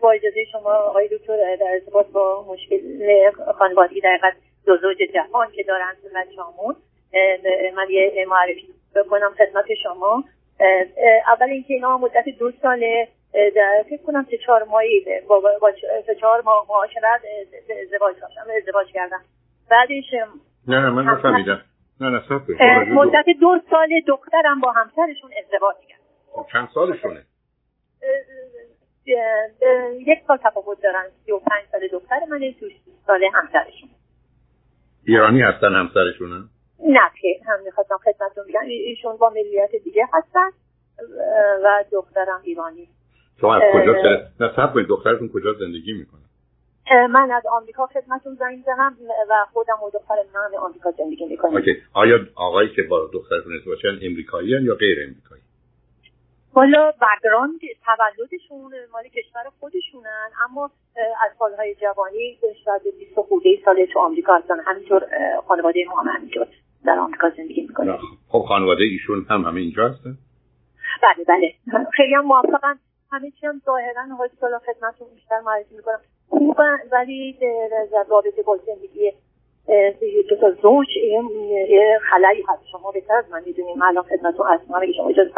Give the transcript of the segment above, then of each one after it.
با اجازه شما آقای دکتر در ارتباط با مشکل خانوادگی در دو زوج جوان که دارن بچه‌هامون من یه معرفی بکنم خدمت شما. اول اینکه اینا مدت دو ساله در فکر کنم سه چهار ماهی با, با سه چهار ماه معاشرت ازدواج داشتم ازدواج کردم. بعدش نه نه من نفهمیدم. نه نه مدت دو سال دخترم با همسرشون ازدواج کرد. خب، چند سالشونه؟ یک سال تفاوت دارن. سی و پنج سال دختر من سی سال همسرشون. ایرانی هستن همسرشون نه که هم می‌خواستم خدمتتون بگم. ایشون با ملیت دیگه هستن و دخترم ایرانی. شما از کجا نه سب دخترتون کجا زندگی می‌کنه؟ من از آمریکا خدمتتون زنگ زنم و خودم و دخترم هم آمریکا زندگی می‌کنیم. آیا آقایی که با دخترتون ازدواجن امریکایی یا غیر امریکایی؟ حالا بگراند تولدشون مال کشور خودشونن. اما از سالهای جوانی شاید 20 خورده سال تو آمریکا هستن. همینطور خانواده ما هم همینطور در آمریکا زندگی می‌کنن. خب خانواده ایشون هم همه اینجا هستن؟ بله بله. خیلی هم موفقن. همه چی هم ظاهرا آقای سالا خدمتتون بیشتر معرفی می‌کنم. خوبن ولی در رابطه با زندگی دو تا زوج یه خلایی هست. شما بهتر از من می‌دونیم. الان خدمتتون هستم. اگه شما اجازه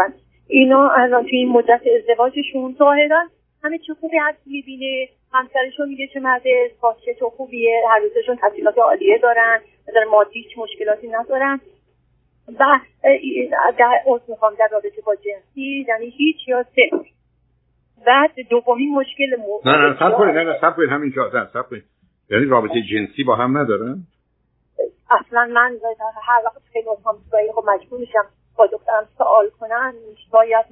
اینا الان توی این مدت ازدواجشون ظاهرا همه چی خوبی هست می‌بینه همسرشون میگه چه مرد پاسچه تو خوبیه هر روزشون تحصیلات عالیه دارن در مادی هیچ مشکلاتی ندارن. و در می‌خوام در رابطه با جنسی یعنی هیچ یا صفر بعد دومین مشکل مو... نه نه سب کنید نه نه سب کنید همینجا نه سب کنید. یعنی رابطه جنسی با هم ندارن؟ اصلا من هر وقت خیلی خب مجبور میشم با دخترم سوال کنن باید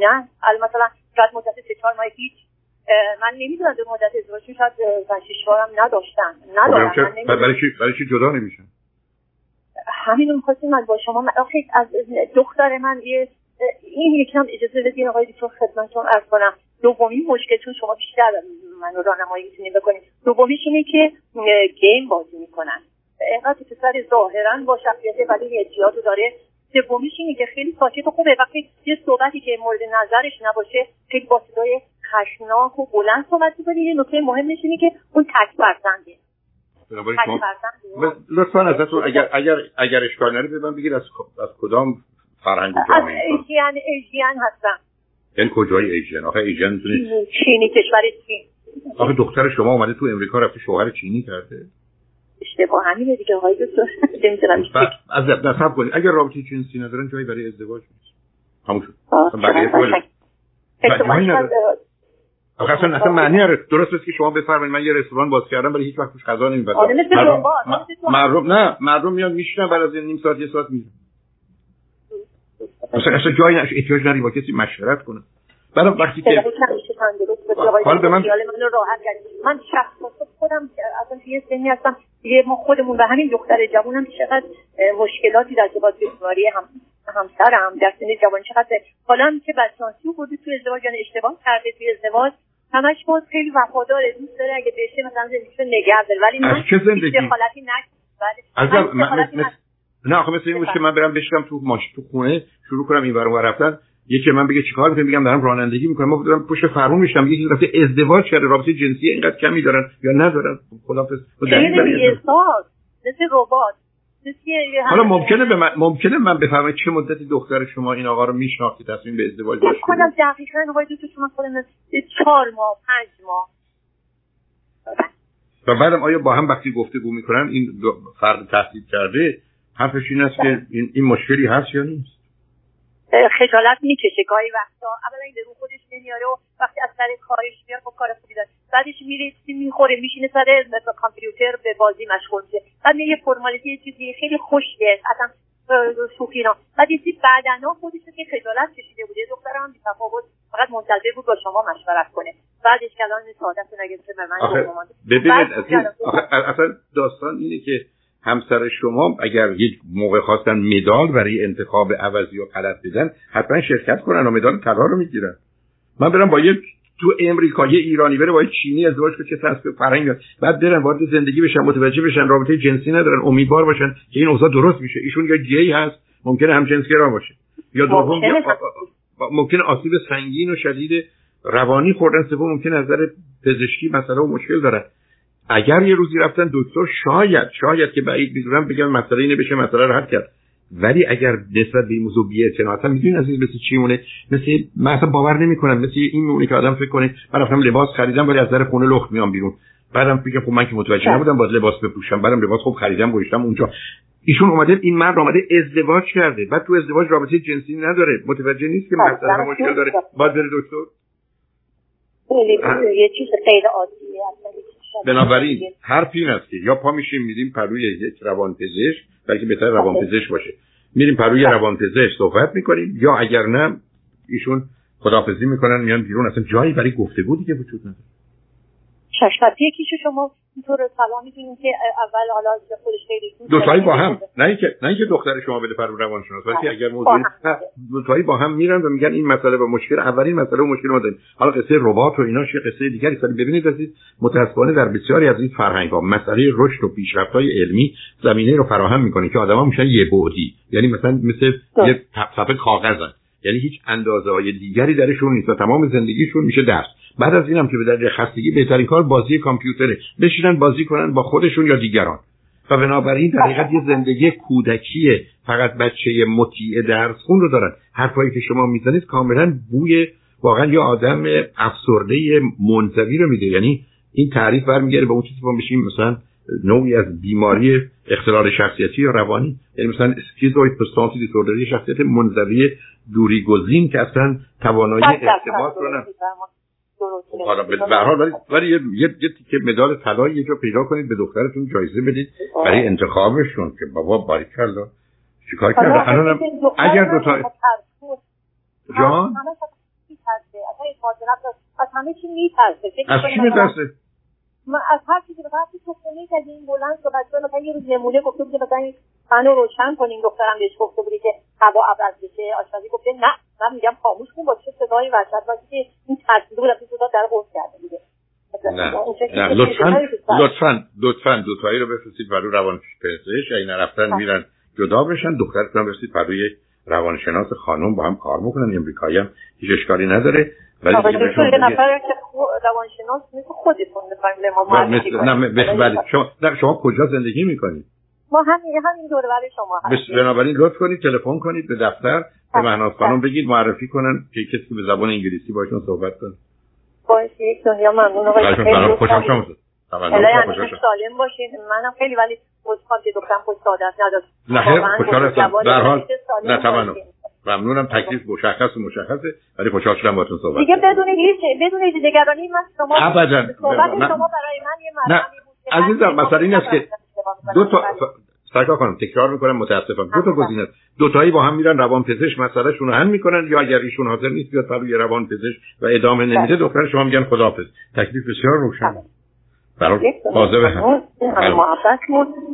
نه. مثلا شاید مدت سه چهار ماه هیچ من نمی‌دونم دو مدت ازدواجشون شاید بارم نداشتن. ندارم برای چی برای چی جدا نمیشن؟ همین رو می‌خواستیم من با شما از دختر من یه این یکم اجازه بدین آقای دکتر خدمتتون ارز کنم. دومی مشکل چون شما بیشتر من راهنمایی می‌تونید بکنید. دومیش اینه که گیم بازی می‌کنن. اینقدر پسر ظاهرا با شخصیت ولی احتیاط داره سومیش اینه که خیلی ساکت و خوبه. وقتی یه صحبتی که مورد نظرش نباشه خیلی با صدای خشناک و بلند صحبت می‌کنه یه نکته مهمش اینه که اون تک فرزنده. لطفا ازتون اگر اگر اگر اشکال نره من بگید از از کدام فرهنگ جامعه از ایژین ایژین هستم. یعنی کجای ایژین؟ آخه ایژین می‌تونه چینی کشور چین. آخه دختر شما اومده تو امریکا رفته شوهر چینی کرده؟ اشتباه. همینه دیگه آقای دکتر. نمی‌دونم از نصب کنید. اگر رابطه جنسی ندارن جایی برای ازدواج نیست. همون شد. اصلا اصلا معنی اره درست است که شما بفرمایید من یه رستوران باز کردم برای هیچ وقت توش غذا نمی‌برم. مردم مردم نه مردم میاد میشنن بعد از نیم ساعت یه ساعت میرن. اصلا اصلا جایی احتیاج نداری با کسی مشورت کنه برای وقتی که حالا به من من شخصا خودم اصلا یه سنی هستم. دیگه ما خودمون و همین دختر جوانم چقدر مشکلاتی در ازدواج بیماری هم همسرم در سن جوان. چقدر حالا هم که بدشانسی بوده تو ازدواج یعنی اشتباه کرده توی ازدواج. همش باز خیلی وفاداره دوست داره اگه بشه مثلا زندگیشو نگه داره. ولی من چه زندگی؟ حالتی نکنم نه آخه مثل این که من برم بشکم تو ماش تو خونه شروع کنم این ور رفتن. یکی من بگه چیکار می‌کنم میگم دارم رانندگی می‌کنم. ما دارم پشت فرمون میشم. یکی رفته ازدواج کرده. رابطه جنسی اینقدر کمی دارن یا ندارن؟ خدافظ مثل ربات. حالا ممکنه به من ممکنه من بفهمم چه مدتی دختر شما این آقا رو میشناختی تصمیم به ازدواج داشت کنم دقیقاً آقای دکتر شما خودم چهار ماه پنج ماه. و بعدم آیا با هم وقتی گفتگو می‌کنن این فرد تحصیل کرده؟ حرفش این است که این, این مشکلی هست یا نیست؟ خجالت می‌کشه. گاهی وقتا اولا این رو خودش نمیاره و وقتی از سر کارش میاد با کار خوبی داره. بعدش میره می‌خوره میشینه سر کامپیوتر به بازی مشغول میشه. بعد یه فرمالیتی یه چیزی خیلی خوشگه. اصلا شوخی بعد یه چیز بعدنا خودش که خجالت کشیده بوده. دختر هم بی‌تفاوت فقط منتظر بود با شما مشورت کنه. بعدش کلان سعادت نگرفته به من ببینید اصلا داستان اینه که همسر شما اگر یک موقع خواستن مدال برای انتخاب عوضی و غلط بدن حتما شرکت کنن و مدال طلا رو می‌گیرن. من برم با یک تو امریکا یه ایرانی بره با یک چینی ازدواج کنه چه تصفیه فرهنگ بعد برن وارد زندگی بشن متوجه بشن رابطه جنسی ندارن امیدوار باشن که این اوضاع درست میشه. ایشون یا گی هست ممکنه هم جنسگرا باشه. یا دوم ممکنه آسیب سنگین و شدید روانی خوردن سوم ممکن نظر پزشکی مسئله و مشکل داره اگر یه روزی رفتن دکتر شاید شاید که بعید می‌دونم بگم مسئله اینه بشه مسئله راحت کرد. ولی اگر نسبت به این موضوع بی اعتناتا می‌دونید عزیز مثل چی مونه مثل من اصلا باور نمی‌کنم. مثل این مونه که آدم فکر کنه من رفتم لباس خریدم ولی از در خونه لخت میام بیرون. بعدم فکر خب من که متوجه بله. نبودم باید لباس بپوشم. بعدم لباس خوب خریدم گذاشتم اونجا. ایشون اومده این مرد اومده ازدواج کرده. بعد تو ازدواج رابطه جنسی نداره. متوجه نیست که بله، مسئله مشکل داره؟ باید بره دکتر؟ یه چیز غیر عادیه. بنابراین حرف این است که یا پا میشیم میریم پروی یک روانپزشک بلکه بهتر روانپزشک باشه. میریم پروی بله. روانپزشک صحبت می‌کنیم یا اگر نه ایشون خدافزی می‌کنن میان بیرون. اصلا جایی برای گفتگو دیگه وجود نداره. چشم یکیشو شما اینطور سلام می‌تونید که اول حالا خودش خیلی دو تایی با هم. نه اینکه نه اینکه دختر شما بده پر روانشناس. ولی اگر موضوع دو تایی با هم میرن و میگن این مسئله و مشکل اولین مسئله و مشکل ما داریم. حالا قصه ربات و اینا چه قصه دیگری؟ سال ببینید عزیز متاسفانه در بسیاری از این فرهنگ ها مسئله رشد و پیشرفت های علمی زمینه رو فراهم می‌کنه که آدما میشن یه بعدی. یعنی مثلا مثل یه صفحه کاغذن. یعنی هیچ اندازه های دیگری درشون نیست و تمام زندگیشون میشه درس. بعد از اینم که به دلیل خستگی بهترین کار بازی کامپیوتره. بشینن بازی کنن با خودشون یا دیگران. و بنابراین در حقیقت یه زندگی کودکی فقط بچه مطیع درس خون رو دارن. حرفایی که شما می‌زنید کاملا بوی واقعا یه آدم افسرده منزوی رو میده. یعنی این تعریف برمیگرده به اون چیزی که بشیم مثلا نوعی از بیماری اختلال شخصیتی یا روانی. یعنی مثلا اسکیزوید پرسونالیتی دیسوردری شخصیت منزوی دوری گزین که اصلا توانایی ارتباط رو حالا به حال ولی ولی یه یه, تیکه مدال طلا یه جا پیدا کنید به دخترتون جایزه بدید برای انتخابشون که بابا باریکلا چیکار کرده؟ الانم اگر دو تا جان؟ از همه چی میترسه. از چی میترسه؟ من از هر چیزی وقتی تو خونه که این بلند صحبت کنه مثلا یه روز نمونه گفته بود مثلا فنو روشن کنیم دخترم بهش گفته بودی که هوا عوض بشه آشپزی گفته نه. من میگم خاموش کن با چه صدایی وحشت بازی که این ترسیده بود صدا در قرص کرده دیگه نه نه لطفا لطفا لطفا دو تایی رو بفرستید برای روان پزشک اگه نرفتن میرن جدا بشن. دخترتون بفرستید برای روانشناس خانم با هم کار می‌کنن امریکایی هم هیچ اشکالی نداره. ولی یه نفر که روانشناس مثل خودتون بفهمیم ما نه شما در شما کجا زندگی می‌کنید؟ ما همین همین دور برای شما هستیم. بنابراین لطف کنید تلفن کنید به دفتر به مهناز خانم بگید معرفی کنن که کسی به زبان انگلیسی باشون صحبت کنه. باعث یک دنیا ممنون آقای خوشحال شما سالم باشین منم خیلی ولی خوشحال که دخترم خوش سعادت نداشت. نه خوشحال هستم. در حال نه ممنونم. تکلیف مشخص و مشخصه ولی خوشحال شدم باهاتون صحبت دیگه بدون هیچ بدون نگرانی من شما ابدا. شما برای من یه نه. عزیزم مثلا این است که دو تا سرکار کنم تکرار می‌کنم متاسفم. دو تا گزینه. دو تایی با هم میرن روان پزشک مسئله شون حل می‌کنن. یا اگر ایشون حاضر نیست بیاد پروی روان پزشک و ادامه نمیده بله. دختر شما میگن خداحافظ. تکلیف بسیار روشن. بله. برای واضحه هم. محبت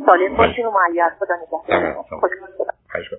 سالم باشین و معیر خدا نگهدار